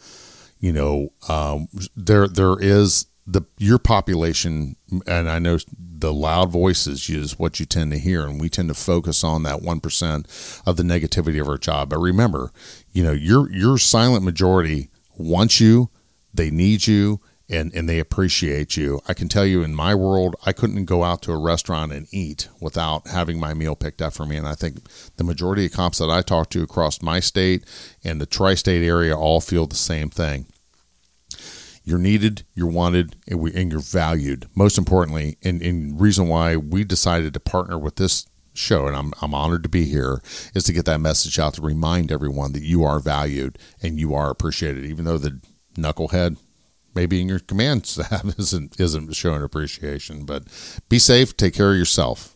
You know, um, there there is the your population, and I know the loud voices is what you tend to hear, and we tend to focus on that one percent of the negativity of our job. But remember, you know, your your silent majority wants you, they need you, and and they appreciate you. I can tell you, in my world, I couldn't go out to a restaurant and eat without having my meal picked up for me. And I think the majority of cops that I talk to across my state and the tri-state area all feel the same thing You're needed, you're wanted, and, we, and you're valued. Most importantly, and, and reason why we decided to partner with this show, and I'm, I'm honored to be here, is to get that message out to remind everyone that you are valued and you are appreciated, even though the knucklehead maybe in your command (laughs) staff isn't isn't showing appreciation. But be safe, take care of yourself.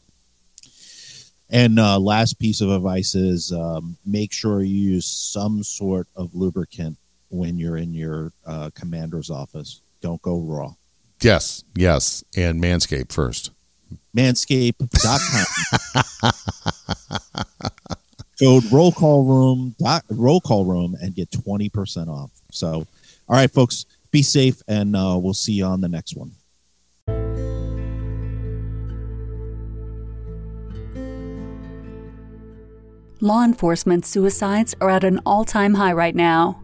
And uh, last piece of advice is um, make sure you use some sort of lubricant when you're in your uh, commander's office. Don't go raw. Yes, yes. And Manscaped first. Manscaped.com. Code (laughs) roll call room dot roll call room and get 20% off. So, all right, folks, be safe and uh, we'll see you on the next one. Law enforcement suicides are at an all time high right now.